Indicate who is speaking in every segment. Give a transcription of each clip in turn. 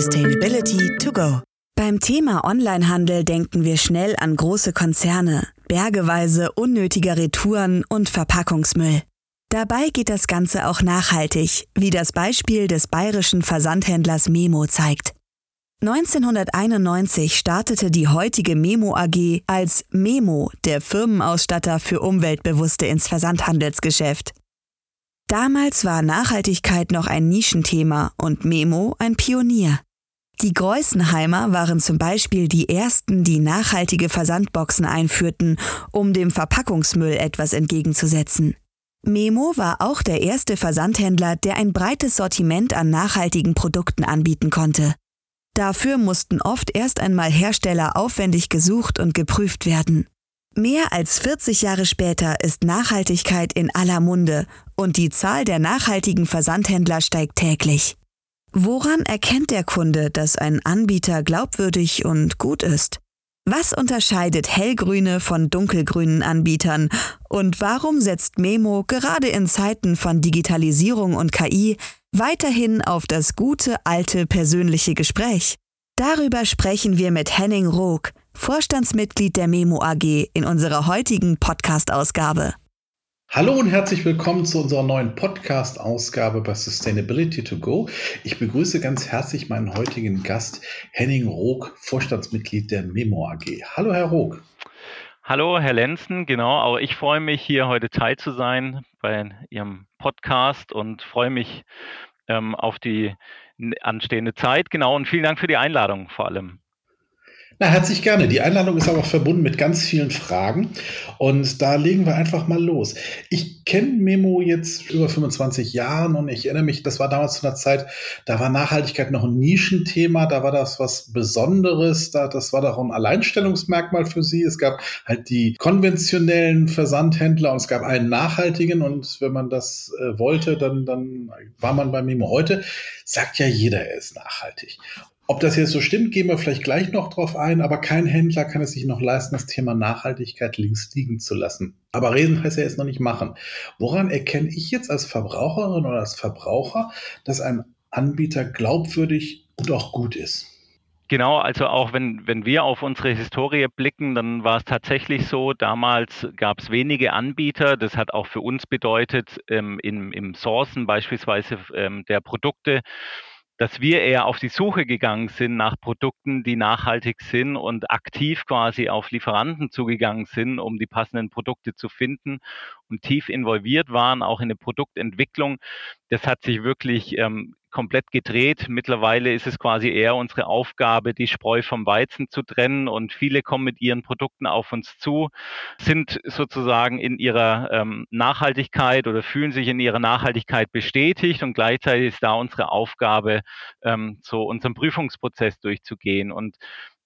Speaker 1: Sustainability to go. Beim Thema Onlinehandel denken wir schnell an große Konzerne, bergeweise unnötiger Retouren und Verpackungsmüll. Dabei geht das Ganze auch nachhaltig, wie das Beispiel des bayerischen Versandhändlers Memo zeigt. 1991 startete die heutige Memo AG als Memo, der Firmenausstatter für Umweltbewusste ins Versandhandelsgeschäft. Damals war Nachhaltigkeit noch ein Nischenthema und Memo ein Pionier. Die Greußenheimer waren zum Beispiel die ersten, die nachhaltige Versandboxen einführten, um dem Verpackungsmüll etwas entgegenzusetzen. Memo war auch der erste Versandhändler, der ein breites Sortiment an nachhaltigen Produkten anbieten konnte. Dafür mussten oft erst einmal Hersteller aufwendig gesucht und geprüft werden. Mehr als 40 Jahre später ist Nachhaltigkeit in aller Munde und die Zahl der nachhaltigen Versandhändler steigt täglich. Woran erkennt der Kunde, dass ein Anbieter glaubwürdig und gut ist? Was unterscheidet hellgrüne von dunkelgrünen Anbietern und warum setzt Memo gerade in Zeiten von Digitalisierung und KI weiterhin auf das gute alte persönliche Gespräch? Darüber sprechen wir mit Henning Rook, Vorstandsmitglied der Memo AG in unserer heutigen Podcast-Ausgabe.
Speaker 2: Hallo und herzlich willkommen zu unserer neuen Podcast-Ausgabe bei Sustainability to Go. Ich begrüße ganz herzlich meinen heutigen Gast Henning Rook, Vorstandsmitglied der Memo AG. Hallo, Herr Rook.
Speaker 3: Hallo, Herr Lenzen. Genau, auch ich freue mich, hier heute teil zu sein bei Ihrem Podcast und freue mich ähm, auf die anstehende Zeit. Genau, und vielen Dank für die Einladung vor allem.
Speaker 2: Na, herzlich gerne. Die Einladung ist aber verbunden mit ganz vielen Fragen. Und da legen wir einfach mal los. Ich kenne Memo jetzt über 25 Jahren und ich erinnere mich, das war damals zu einer Zeit, da war Nachhaltigkeit noch ein Nischenthema, da war das was Besonderes, da, das war doch ein Alleinstellungsmerkmal für Sie. Es gab halt die konventionellen Versandhändler und es gab einen nachhaltigen und wenn man das äh, wollte, dann, dann war man bei Memo. Heute sagt ja jeder, er ist nachhaltig. Ob das jetzt so stimmt, gehen wir vielleicht gleich noch drauf ein, aber kein Händler kann es sich noch leisten, das Thema Nachhaltigkeit links liegen zu lassen. Aber reden heißt ja jetzt noch nicht machen. Woran erkenne ich jetzt als Verbraucherin oder als Verbraucher, dass ein Anbieter glaubwürdig und auch gut ist?
Speaker 3: Genau, also auch wenn, wenn wir auf unsere Historie blicken, dann war es tatsächlich so, damals gab es wenige Anbieter. Das hat auch für uns bedeutet, ähm, im, im Sourcen beispielsweise ähm, der Produkte, dass wir eher auf die Suche gegangen sind nach Produkten, die nachhaltig sind und aktiv quasi auf Lieferanten zugegangen sind, um die passenden Produkte zu finden und tief involviert waren, auch in der Produktentwicklung. Das hat sich wirklich ähm, komplett gedreht. Mittlerweile ist es quasi eher unsere Aufgabe, die Spreu vom Weizen zu trennen und viele kommen mit ihren Produkten auf uns zu, sind sozusagen in ihrer ähm, Nachhaltigkeit oder fühlen sich in ihrer Nachhaltigkeit bestätigt und gleichzeitig ist da unsere Aufgabe, ähm, so unseren Prüfungsprozess durchzugehen und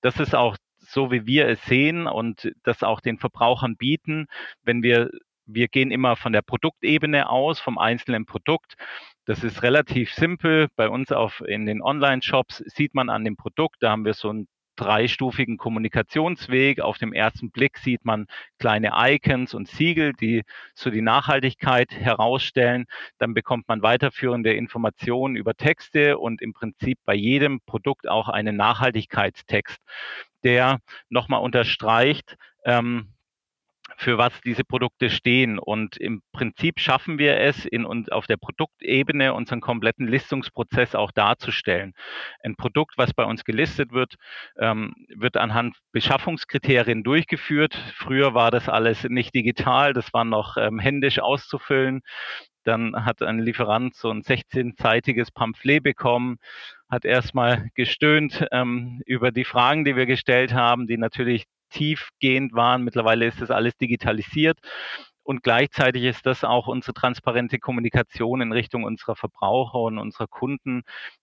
Speaker 3: das ist auch so, wie wir es sehen und das auch den Verbrauchern bieten, wenn wir wir gehen immer von der Produktebene aus, vom einzelnen Produkt. Das ist relativ simpel. Bei uns auf, in den Online-Shops sieht man an dem Produkt, da haben wir so einen dreistufigen Kommunikationsweg. Auf dem ersten Blick sieht man kleine Icons und Siegel, die so die Nachhaltigkeit herausstellen. Dann bekommt man weiterführende Informationen über Texte und im Prinzip bei jedem Produkt auch einen Nachhaltigkeitstext, der nochmal unterstreicht, ähm, für was diese Produkte stehen. Und im Prinzip schaffen wir es, in, und auf der Produktebene unseren kompletten Listungsprozess auch darzustellen. Ein Produkt, was bei uns gelistet wird, ähm, wird anhand Beschaffungskriterien durchgeführt. Früher war das alles nicht digital, das war noch ähm, händisch auszufüllen. Dann hat ein Lieferant so ein 16-seitiges Pamphlet bekommen, hat erstmal gestöhnt ähm, über die Fragen, die wir gestellt haben, die natürlich tiefgehend waren. Mittlerweile ist das alles digitalisiert. Und gleichzeitig ist das auch unsere transparente Kommunikation in Richtung unserer Verbraucher und unserer Kunden,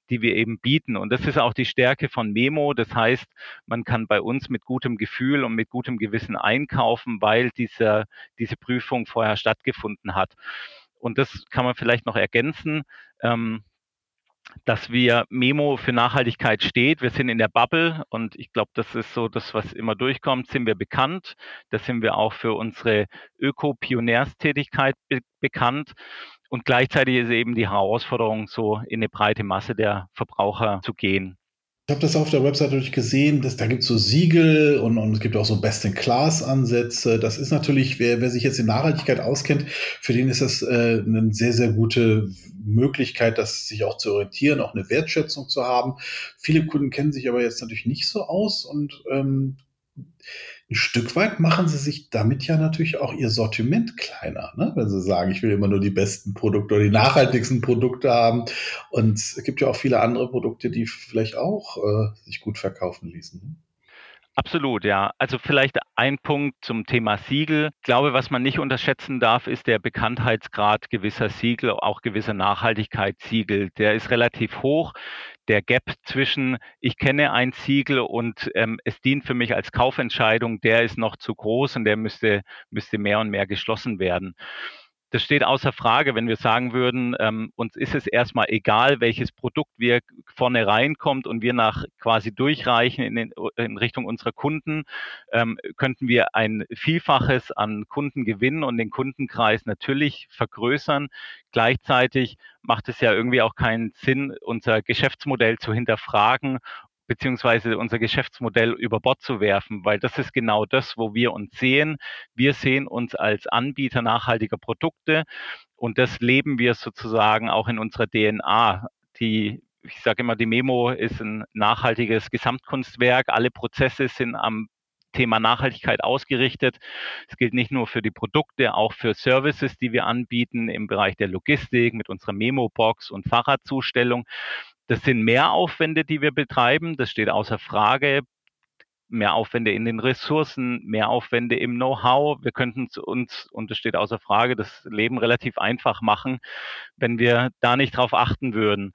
Speaker 3: die wir eben bieten. Und das ist auch die Stärke von Memo. Das heißt, man kann bei uns mit gutem Gefühl und mit gutem Gewissen einkaufen, weil diese, diese Prüfung vorher stattgefunden hat. Und das kann man vielleicht noch ergänzen. Ähm, dass wir Memo für Nachhaltigkeit steht. Wir sind in der Bubble und ich glaube, das ist so das, was immer durchkommt, sind wir bekannt. Da sind wir auch für unsere Öko-Pionärstätigkeit be bekannt. Und gleichzeitig ist eben die Herausforderung, so in eine breite Masse der Verbraucher zu gehen.
Speaker 2: Ich habe das auf der Website natürlich gesehen, dass, da gibt es so Siegel und, und es gibt auch so Best-in-Class-Ansätze. Das ist natürlich, wer, wer sich jetzt in Nachhaltigkeit auskennt, für den ist das äh, eine sehr, sehr gute Möglichkeit, das sich auch zu orientieren, auch eine Wertschätzung zu haben. Viele Kunden kennen sich aber jetzt natürlich nicht so aus und ähm, ein Stück weit machen sie sich damit ja natürlich auch ihr Sortiment kleiner, ne? wenn sie sagen, ich will immer nur die besten Produkte oder die nachhaltigsten Produkte haben. Und es gibt ja auch viele andere Produkte, die vielleicht auch äh, sich gut verkaufen ließen.
Speaker 3: Absolut, ja. Also vielleicht ein Punkt zum Thema Siegel. Ich glaube, was man nicht unterschätzen darf, ist der Bekanntheitsgrad gewisser Siegel, auch gewisser Nachhaltigkeitssiegel. Der ist relativ hoch der Gap zwischen, ich kenne ein Siegel und ähm, es dient für mich als Kaufentscheidung, der ist noch zu groß und der müsste, müsste mehr und mehr geschlossen werden das steht außer Frage, wenn wir sagen würden, ähm, uns ist es erstmal egal, welches Produkt wir vorne reinkommt und wir nach quasi durchreichen in, den, in Richtung unserer Kunden, ähm, könnten wir ein Vielfaches an Kunden gewinnen und den Kundenkreis natürlich vergrößern. Gleichzeitig macht es ja irgendwie auch keinen Sinn, unser Geschäftsmodell zu hinterfragen beziehungsweise unser Geschäftsmodell über Bord zu werfen, weil das ist genau das, wo wir uns sehen. Wir sehen uns als Anbieter nachhaltiger Produkte und das leben wir sozusagen auch in unserer DNA. Die, ich sage immer, die Memo ist ein nachhaltiges Gesamtkunstwerk. Alle Prozesse sind am Thema Nachhaltigkeit ausgerichtet. Es gilt nicht nur für die Produkte, auch für Services, die wir anbieten im Bereich der Logistik mit unserer Memo-Box und Fahrradzustellung. Das sind Mehraufwände, die wir betreiben. Das steht außer Frage. Mehraufwände in den Ressourcen, Mehraufwände im Know-how. Wir könnten uns, und das steht außer Frage, das Leben relativ einfach machen, wenn wir da nicht drauf achten würden.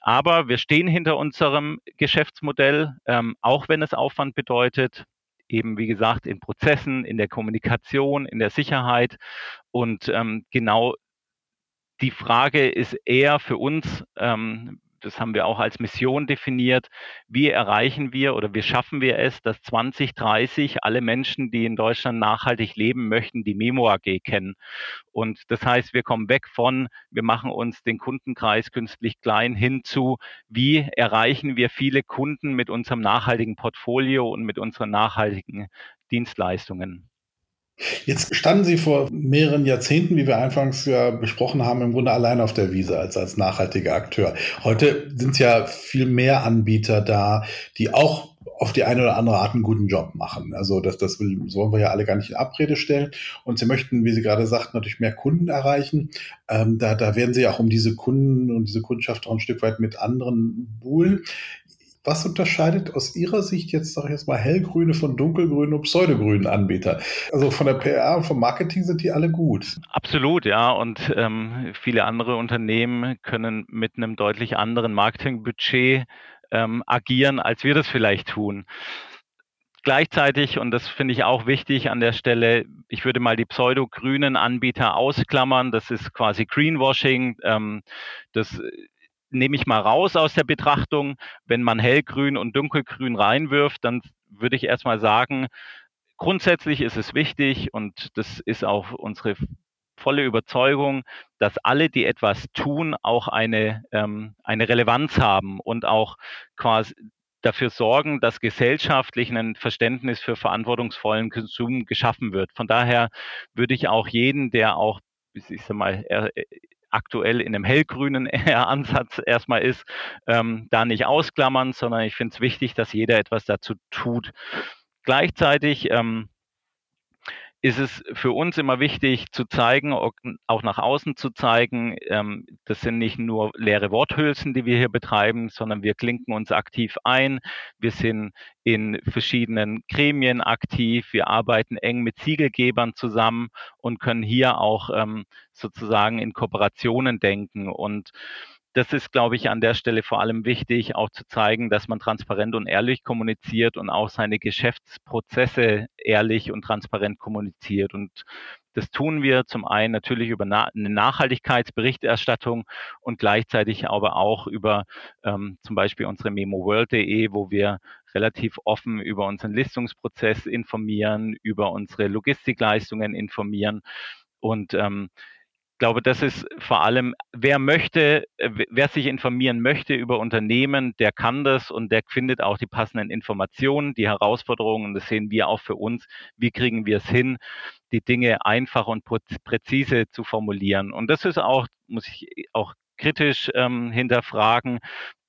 Speaker 3: Aber wir stehen hinter unserem Geschäftsmodell, ähm, auch wenn es Aufwand bedeutet, eben wie gesagt in Prozessen, in der Kommunikation, in der Sicherheit. Und ähm, genau die Frage ist eher für uns, ähm, das haben wir auch als Mission definiert, wie erreichen wir oder wie schaffen wir es, dass 2030 alle Menschen, die in Deutschland nachhaltig leben möchten, die Memo AG kennen. Und das heißt, wir kommen weg von, wir machen uns den Kundenkreis künstlich klein hin zu, wie erreichen wir viele Kunden mit unserem nachhaltigen Portfolio und mit unseren nachhaltigen Dienstleistungen.
Speaker 2: Jetzt standen Sie vor mehreren Jahrzehnten, wie wir anfangs ja besprochen haben, im Grunde allein auf der Wiese als, als nachhaltiger Akteur. Heute sind ja viel mehr Anbieter da, die auch auf die eine oder andere Art einen guten Job machen. Also das, das will, sollen wir ja alle gar nicht in Abrede stellen. Und sie möchten, wie Sie gerade sagten, natürlich mehr Kunden erreichen. Ähm, da, da werden sie auch um diese Kunden und diese Kundschaft auch ein Stück weit mit anderen buhlen. Was unterscheidet aus Ihrer Sicht jetzt, sage ich jetzt mal, hellgrüne von dunkelgrünen und pseudogrünen Anbieter? Also von der PR und vom Marketing sind die alle gut.
Speaker 3: Absolut, ja. Und ähm, viele andere Unternehmen können mit einem deutlich anderen Marketingbudget ähm, agieren, als wir das vielleicht tun. Gleichzeitig, und das finde ich auch wichtig an der Stelle, ich würde mal die pseudo-grünen Anbieter ausklammern. Das ist quasi Greenwashing. Ähm, das nehme ich mal raus aus der Betrachtung. Wenn man hellgrün und dunkelgrün reinwirft, dann würde ich erstmal sagen, grundsätzlich ist es wichtig und das ist auch unsere volle Überzeugung, dass alle, die etwas tun, auch eine, ähm, eine Relevanz haben und auch quasi dafür sorgen, dass gesellschaftlich ein Verständnis für verantwortungsvollen Konsum geschaffen wird. Von daher würde ich auch jeden, der auch, ich sag mal, aktuell in einem hellgrünen Ansatz erstmal ist, ähm, da nicht ausklammern, sondern ich finde es wichtig, dass jeder etwas dazu tut. Gleichzeitig ähm, ist es für uns immer wichtig zu zeigen, auch nach außen zu zeigen, ähm, das sind nicht nur leere Worthülsen, die wir hier betreiben, sondern wir klinken uns aktiv ein. Wir sind in verschiedenen Gremien aktiv. Wir arbeiten eng mit Siegelgebern zusammen und können hier auch ähm, sozusagen in Kooperationen denken. Und das ist, glaube ich, an der Stelle vor allem wichtig, auch zu zeigen, dass man transparent und ehrlich kommuniziert und auch seine Geschäftsprozesse ehrlich und transparent kommuniziert. Und das tun wir zum einen natürlich über eine Nachhaltigkeitsberichterstattung und gleichzeitig aber auch über ähm, zum Beispiel unsere memoworld.de, wo wir relativ offen über unseren Listungsprozess informieren, über unsere Logistikleistungen informieren und ähm, glaube, das ist vor allem, wer möchte, äh, wer sich informieren möchte über Unternehmen, der kann das und der findet auch die passenden Informationen, die Herausforderungen, das sehen wir auch für uns. Wie kriegen wir es hin, die Dinge einfach und präzise zu formulieren? Und das ist auch, muss ich auch kritisch ähm, hinterfragen.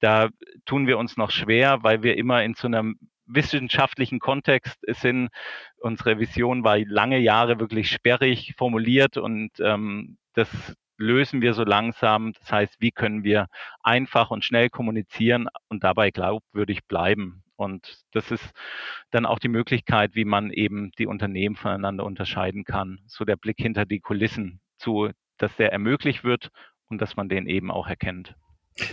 Speaker 3: Da tun wir uns noch schwer, weil wir immer in so einem wissenschaftlichen Kontext sind. Unsere Vision war lange Jahre wirklich sperrig formuliert und ähm, das lösen wir so langsam. Das heißt, wie können wir einfach und schnell kommunizieren und dabei glaubwürdig bleiben? Und das ist dann auch die Möglichkeit, wie man eben die Unternehmen voneinander unterscheiden kann. So der Blick hinter die Kulissen zu, dass der ermöglicht wird und dass man den eben auch erkennt.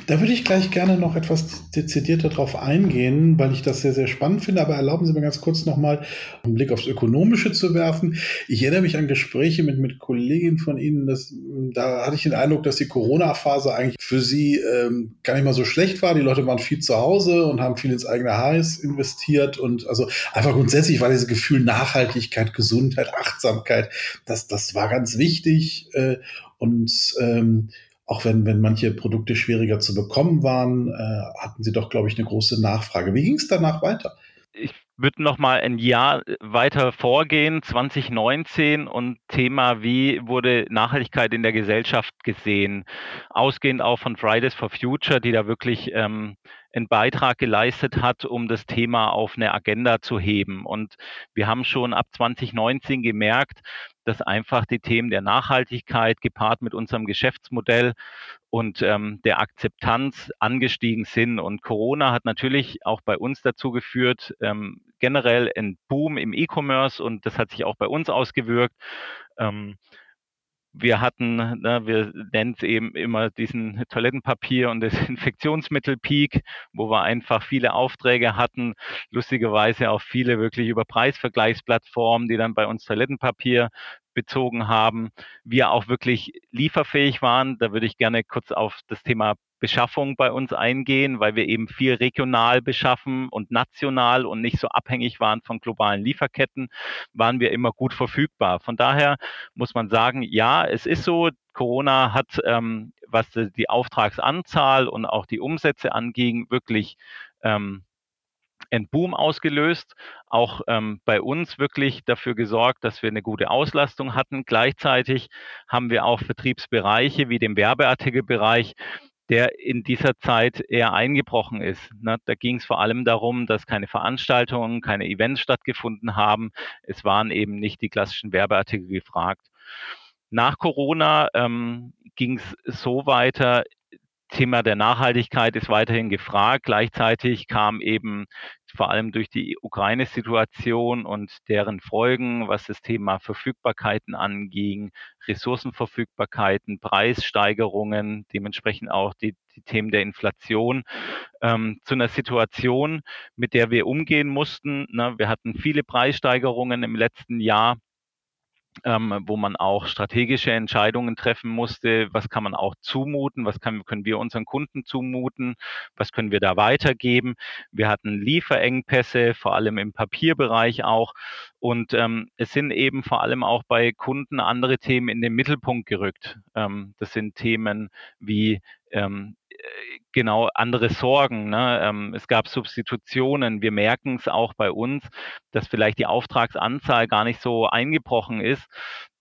Speaker 2: Da würde ich gleich gerne noch etwas dezidierter drauf eingehen, weil ich das sehr, sehr spannend finde. Aber erlauben Sie mir ganz kurz nochmal einen Blick aufs Ökonomische zu werfen. Ich erinnere mich an Gespräche mit, mit Kolleginnen von Ihnen. Dass, da hatte ich den Eindruck, dass die Corona-Phase eigentlich für Sie ähm, gar nicht mal so schlecht war. Die Leute waren viel zu Hause und haben viel ins eigene Haus investiert. Und also einfach grundsätzlich war dieses Gefühl Nachhaltigkeit, Gesundheit, Achtsamkeit, das, das war ganz wichtig. Äh, und ähm, auch wenn, wenn manche Produkte schwieriger zu bekommen waren, äh, hatten sie doch, glaube ich, eine große Nachfrage. Wie ging es danach weiter?
Speaker 3: Ich würde noch mal ein Jahr weiter vorgehen, 2019 und Thema, wie wurde Nachhaltigkeit in der Gesellschaft gesehen, ausgehend auch von Fridays for Future, die da wirklich ähm, einen Beitrag geleistet hat, um das Thema auf eine Agenda zu heben. Und wir haben schon ab 2019 gemerkt, dass einfach die Themen der Nachhaltigkeit gepaart mit unserem Geschäftsmodell und ähm, der Akzeptanz angestiegen sind. Und Corona hat natürlich auch bei uns dazu geführt, ähm, generell ein Boom im E-Commerce und das hat sich auch bei uns ausgewirkt. Ähm, wir hatten, ne, wir nennen es eben immer diesen Toilettenpapier- und Desinfektionsmittel-Peak, wo wir einfach viele Aufträge hatten, lustigerweise auch viele wirklich über Preisvergleichsplattformen, die dann bei uns Toilettenpapier bezogen haben, wir auch wirklich lieferfähig waren. Da würde ich gerne kurz auf das Thema Beschaffung bei uns eingehen, weil wir eben viel regional beschaffen und national und nicht so abhängig waren von globalen Lieferketten, waren wir immer gut verfügbar. Von daher muss man sagen, ja, es ist so, Corona hat, ähm, was die Auftragsanzahl und auch die Umsätze anging, wirklich ähm, einen Boom ausgelöst, auch ähm, bei uns wirklich dafür gesorgt, dass wir eine gute Auslastung hatten. Gleichzeitig haben wir auch Vertriebsbereiche wie den Werbeartikelbereich, der in dieser Zeit eher eingebrochen ist. Ne? Da ging es vor allem darum, dass keine Veranstaltungen, keine Events stattgefunden haben. Es waren eben nicht die klassischen Werbeartikel gefragt. Nach Corona ähm, ging es so weiter, Thema der Nachhaltigkeit ist weiterhin gefragt. Gleichzeitig kam eben vor allem durch die Ukraine-Situation und deren Folgen, was das Thema Verfügbarkeiten anging, Ressourcenverfügbarkeiten, Preissteigerungen, dementsprechend auch die, die Themen der Inflation, ähm, zu einer Situation, mit der wir umgehen mussten. Ne? Wir hatten viele Preissteigerungen im letzten Jahr ähm, wo man auch strategische Entscheidungen treffen musste. Was kann man auch zumuten? Was kann, können wir unseren Kunden zumuten? Was können wir da weitergeben? Wir hatten Lieferengpässe, vor allem im Papierbereich auch. Und ähm, es sind eben vor allem auch bei Kunden andere Themen in den Mittelpunkt gerückt. Ähm, das sind Themen wie ähm, genau andere Sorgen. Ne? Ähm, es gab Substitutionen. Wir merken es auch bei uns, dass vielleicht die Auftragsanzahl gar nicht so eingebrochen ist.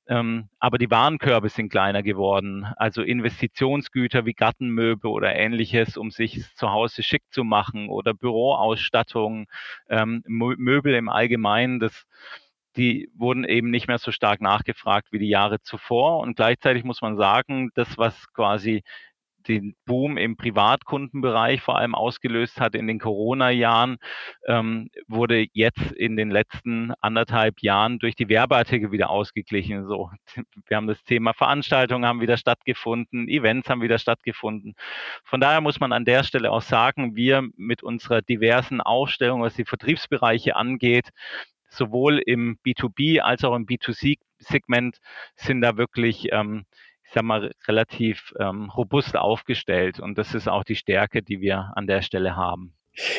Speaker 3: Ähm, aber die Warenkörbe sind kleiner geworden. Also Investitionsgüter wie Gartenmöbel oder ähnliches, um sich zu Hause schick zu machen oder Büroausstattung, ähm, Möbel im Allgemeinen, das die wurden eben nicht mehr so stark nachgefragt wie die Jahre zuvor. Und gleichzeitig muss man sagen, das, was quasi den Boom im Privatkundenbereich vor allem ausgelöst hat in den Corona-Jahren, ähm, wurde jetzt in den letzten anderthalb Jahren durch die Werbeartikel wieder ausgeglichen. So, wir haben das Thema Veranstaltungen haben wieder stattgefunden, Events haben wieder stattgefunden. Von daher muss man an der Stelle auch sagen, wir mit unserer diversen Aufstellung, was die Vertriebsbereiche angeht, sowohl im B2B als auch im B2C-Segment sind da wirklich ähm, ich sag mal, relativ ähm, robust aufgestellt. Und das ist auch die Stärke, die wir an der Stelle haben.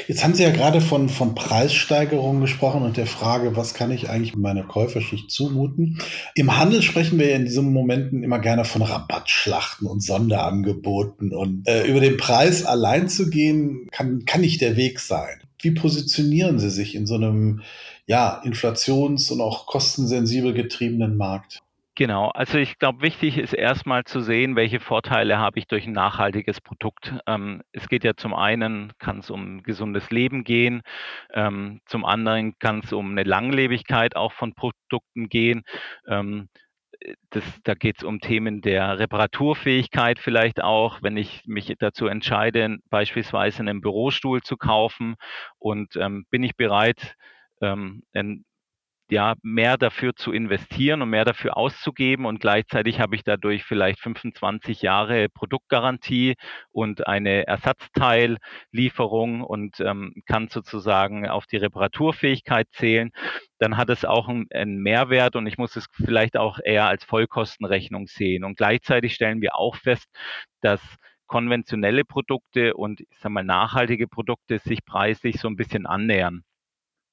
Speaker 2: Jetzt haben Sie ja gerade von, von Preissteigerungen gesprochen und der Frage, was kann ich eigentlich meiner Käuferschicht zumuten? Im Handel sprechen wir ja in diesen Momenten immer gerne von Rabattschlachten und Sonderangeboten und äh, über den Preis allein zu gehen, kann, kann nicht der Weg sein. Wie positionieren Sie sich in so einem ja, inflations- und auch kostensensibel getriebenen Markt?
Speaker 3: Genau, also ich glaube, wichtig ist erstmal zu sehen, welche Vorteile habe ich durch ein nachhaltiges Produkt. Ähm, es geht ja zum einen, kann es um gesundes Leben gehen, ähm, zum anderen kann es um eine Langlebigkeit auch von Produkten gehen. Ähm, äh, das, da geht es um Themen der Reparaturfähigkeit vielleicht auch, wenn ich mich dazu entscheide, beispielsweise einen Bürostuhl zu kaufen und ähm, bin ich bereit, ähm, ein ja, mehr dafür zu investieren und mehr dafür auszugeben und gleichzeitig habe ich dadurch vielleicht 25 Jahre Produktgarantie und eine Ersatzteillieferung und ähm, kann sozusagen auf die Reparaturfähigkeit zählen, dann hat es auch einen Mehrwert und ich muss es vielleicht auch eher als Vollkostenrechnung sehen. Und gleichzeitig stellen wir auch fest, dass konventionelle Produkte und ich sag mal nachhaltige Produkte sich preislich so ein bisschen annähern.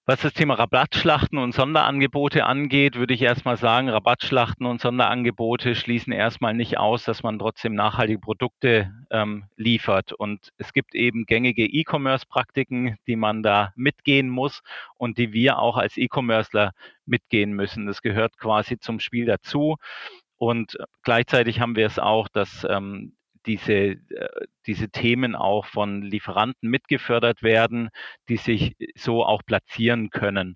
Speaker 3: Was das Thema Rabattschlachten und Sonderangebote angeht, würde ich erstmal sagen, Rabattschlachten und Sonderangebote schließen erstmal nicht aus, dass man trotzdem nachhaltige Produkte ähm, liefert. Und es gibt eben gängige E-Commerce-Praktiken, die man da mitgehen muss und die wir auch als E-Commercer mitgehen müssen. Das gehört quasi zum Spiel dazu. Und gleichzeitig haben wir es auch, dass ähm, diese, äh, diese Themen auch von Lieferanten mitgefördert werden, die sich so auch platzieren können.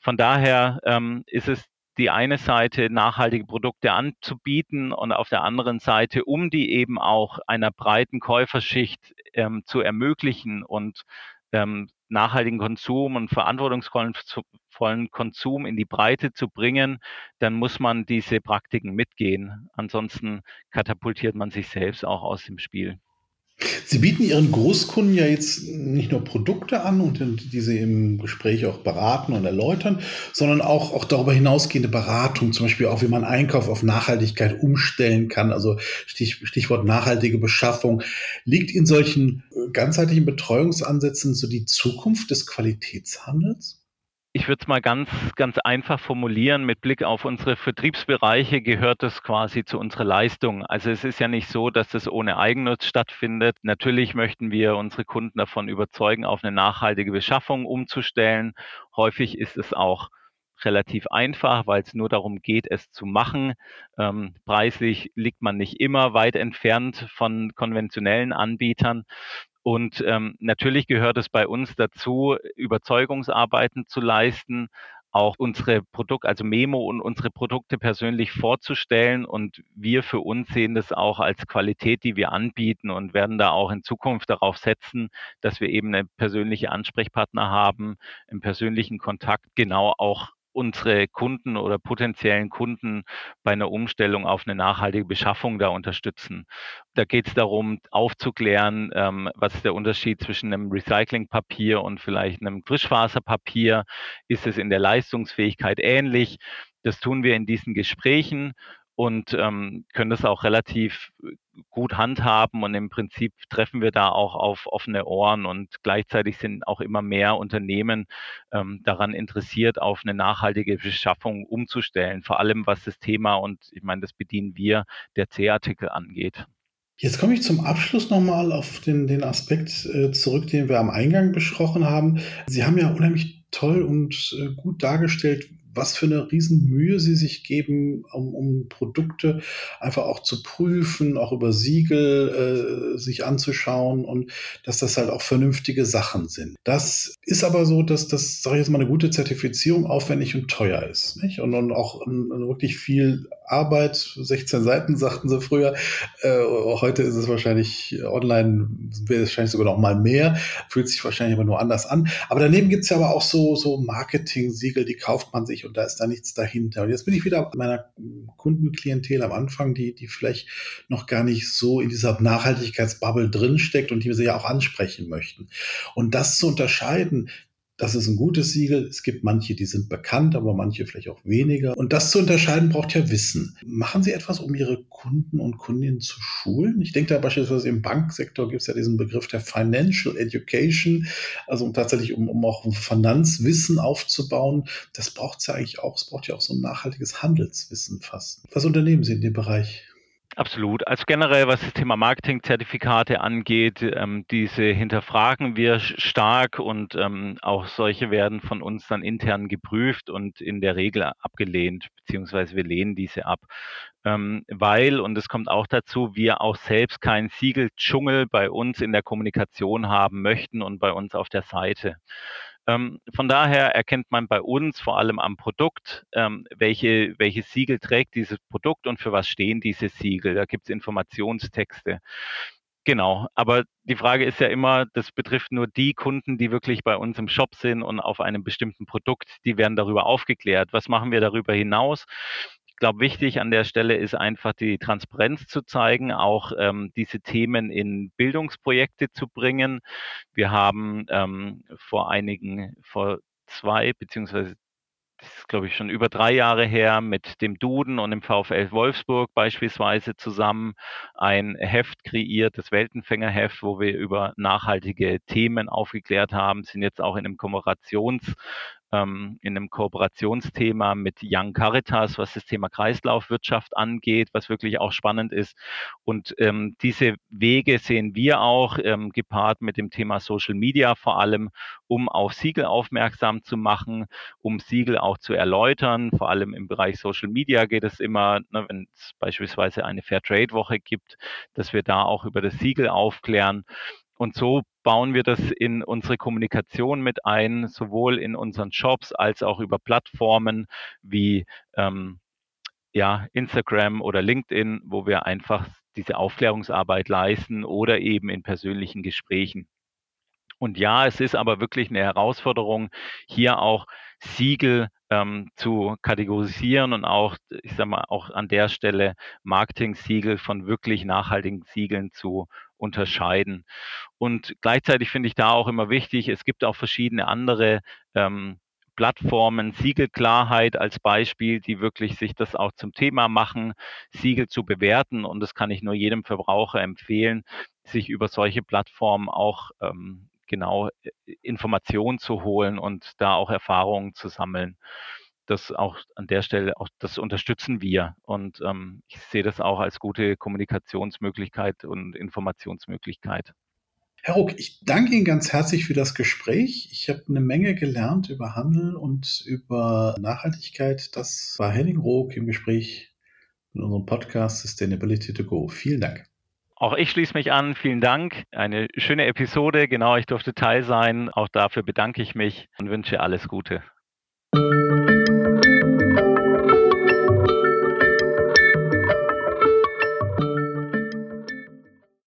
Speaker 3: Von daher ähm, ist es die eine Seite nachhaltige Produkte anzubieten und auf der anderen Seite, um die eben auch einer breiten Käuferschicht ähm, zu ermöglichen und ähm, nachhaltigen Konsum und verantwortungsvollen Konsum in die Breite zu bringen, dann muss man diese Praktiken mitgehen. Ansonsten katapultiert man sich selbst auch aus dem Spiel.
Speaker 2: Sie bieten Ihren Großkunden ja jetzt nicht nur Produkte an und die Sie im Gespräch auch beraten und erläutern, sondern auch, auch darüber hinausgehende Beratung, zum Beispiel auch, wie man Einkauf auf Nachhaltigkeit umstellen kann, also Stichwort nachhaltige Beschaffung. Liegt in solchen äh, ganzheitlichen Betreuungsansätzen so die Zukunft des Qualitätshandels?
Speaker 3: Ich würde es mal ganz, ganz einfach formulieren. Mit Blick auf unsere Vertriebsbereiche gehört es quasi zu unserer Leistung. Also es ist ja nicht so, dass das ohne Eigennutz stattfindet. Natürlich möchten wir unsere Kunden davon überzeugen, auf eine nachhaltige Beschaffung umzustellen. Häufig ist es auch relativ einfach, weil es nur darum geht, es zu machen. Ähm, preislich liegt man nicht immer weit entfernt von konventionellen Anbietern. Und ähm, natürlich gehört es bei uns dazu, Überzeugungsarbeiten zu leisten, auch unsere Produkte, also Memo und unsere Produkte persönlich vorzustellen. Und wir für uns sehen das auch als Qualität, die wir anbieten und werden da auch in Zukunft darauf setzen, dass wir eben eine persönliche Ansprechpartner haben, im persönlichen Kontakt genau auch unsere Kunden oder potenziellen Kunden bei einer Umstellung auf eine nachhaltige Beschaffung da unterstützen. Da geht es darum, aufzuklären, ähm, was ist der Unterschied zwischen einem Recyclingpapier und vielleicht einem Frischfaserpapier. Ist es in der Leistungsfähigkeit ähnlich? Das tun wir in diesen Gesprächen und ähm, können das auch relativ äh, gut handhaben und im Prinzip treffen wir da auch auf offene Ohren und gleichzeitig sind auch immer mehr Unternehmen ähm, daran interessiert, auf eine nachhaltige Beschaffung umzustellen, vor allem was das Thema und ich meine, das bedienen wir, der C-Artikel angeht.
Speaker 2: Jetzt komme ich zum Abschluss nochmal auf den, den Aspekt äh, zurück, den wir am Eingang besprochen haben. Sie haben ja unheimlich toll und äh, gut dargestellt, was für eine Riesenmühe sie sich geben, um, um Produkte einfach auch zu prüfen, auch über Siegel äh, sich anzuschauen und dass das halt auch vernünftige Sachen sind. Das ist aber so, dass das, sage ich jetzt mal, eine gute Zertifizierung aufwendig und teuer ist. Nicht? Und, und auch um, wirklich viel Arbeit, 16 Seiten sagten sie früher. Äh, heute ist es wahrscheinlich online, wäre es wahrscheinlich sogar noch mal mehr, fühlt sich wahrscheinlich aber nur anders an. Aber daneben gibt es ja aber auch so, so Marketing-Siegel, die kauft man sich und da ist da nichts dahinter. Und jetzt bin ich wieder meiner Kundenklientel am Anfang, die, die vielleicht noch gar nicht so in dieser Nachhaltigkeitsbubble drinsteckt und die wir sie ja auch ansprechen möchten. Und das zu unterscheiden, das ist ein gutes Siegel. Es gibt manche, die sind bekannt, aber manche vielleicht auch weniger. Und das zu unterscheiden braucht ja Wissen. Machen Sie etwas, um Ihre Kunden und Kundinnen zu schulen? Ich denke da beispielsweise im Banksektor gibt es ja diesen Begriff der Financial Education, also um tatsächlich um, um auch Finanzwissen aufzubauen. Das braucht es ja eigentlich auch. Es braucht ja auch so ein nachhaltiges Handelswissen fast. Was unternehmen Sie in dem Bereich?
Speaker 3: Absolut. Also generell, was das Thema Marketingzertifikate angeht, ähm, diese hinterfragen wir stark und ähm, auch solche werden von uns dann intern geprüft und in der Regel abgelehnt, beziehungsweise wir lehnen diese ab. Ähm, weil, und es kommt auch dazu, wir auch selbst keinen Siegeldschungel bei uns in der Kommunikation haben möchten und bei uns auf der Seite. Ähm, von daher erkennt man bei uns vor allem am Produkt, ähm, welche, welche Siegel trägt dieses Produkt und für was stehen diese Siegel. Da gibt es Informationstexte. Genau, aber die Frage ist ja immer, das betrifft nur die Kunden, die wirklich bei uns im Shop sind und auf einem bestimmten Produkt, die werden darüber aufgeklärt. Was machen wir darüber hinaus? Ich glaube, wichtig an der Stelle ist einfach die Transparenz zu zeigen, auch ähm, diese Themen in Bildungsprojekte zu bringen. Wir haben ähm, vor einigen, vor zwei beziehungsweise das ist, glaube ich, schon über drei Jahre her, mit dem Duden und dem VfL Wolfsburg beispielsweise zusammen ein Heft kreiert, das Weltenfängerheft, wo wir über nachhaltige Themen aufgeklärt haben, sind jetzt auch in einem Kooperations- ähm, in einem Kooperationsthema mit Young Caritas, was das Thema Kreislaufwirtschaft angeht, was wirklich auch spannend ist. Und ähm, diese Wege sehen wir auch ähm, gepaart mit dem Thema Social Media vor allem, um auf Siegel aufmerksam zu machen, um Siegel auch zu erläutern. Vor allem im Bereich Social Media geht es immer, ne, wenn es beispielsweise eine Fairtrade-Woche gibt, dass wir da auch über das Siegel aufklären. Und so bauen wir das in unsere Kommunikation mit ein, sowohl in unseren Shops als auch über Plattformen wie ähm, ja, Instagram oder LinkedIn, wo wir einfach diese Aufklärungsarbeit leisten oder eben in persönlichen Gesprächen. Und ja, es ist aber wirklich eine Herausforderung, hier auch Siegel ähm, zu kategorisieren und auch, ich sag mal, auch an der Stelle Marketing-Siegel von wirklich nachhaltigen Siegeln zu unterscheiden. Und gleichzeitig finde ich da auch immer wichtig, es gibt auch verschiedene andere ähm, Plattformen, Siegelklarheit als Beispiel, die wirklich sich das auch zum Thema machen, Siegel zu bewerten. Und das kann ich nur jedem Verbraucher empfehlen, sich über solche Plattformen auch ähm, genau äh, Informationen zu holen und da auch Erfahrungen zu sammeln. Das auch an der Stelle, auch das unterstützen wir. Und ähm, ich sehe das auch als gute Kommunikationsmöglichkeit und Informationsmöglichkeit.
Speaker 2: Herr Ruck, ich danke Ihnen ganz herzlich für das Gespräch. Ich habe eine Menge gelernt über Handel und über Nachhaltigkeit. Das war Henning Ruck im Gespräch in unserem Podcast Sustainability to Go. Vielen Dank.
Speaker 3: Auch ich schließe mich an. Vielen Dank. Eine schöne Episode. Genau, ich durfte Teil sein. Auch dafür bedanke ich mich und wünsche alles Gute.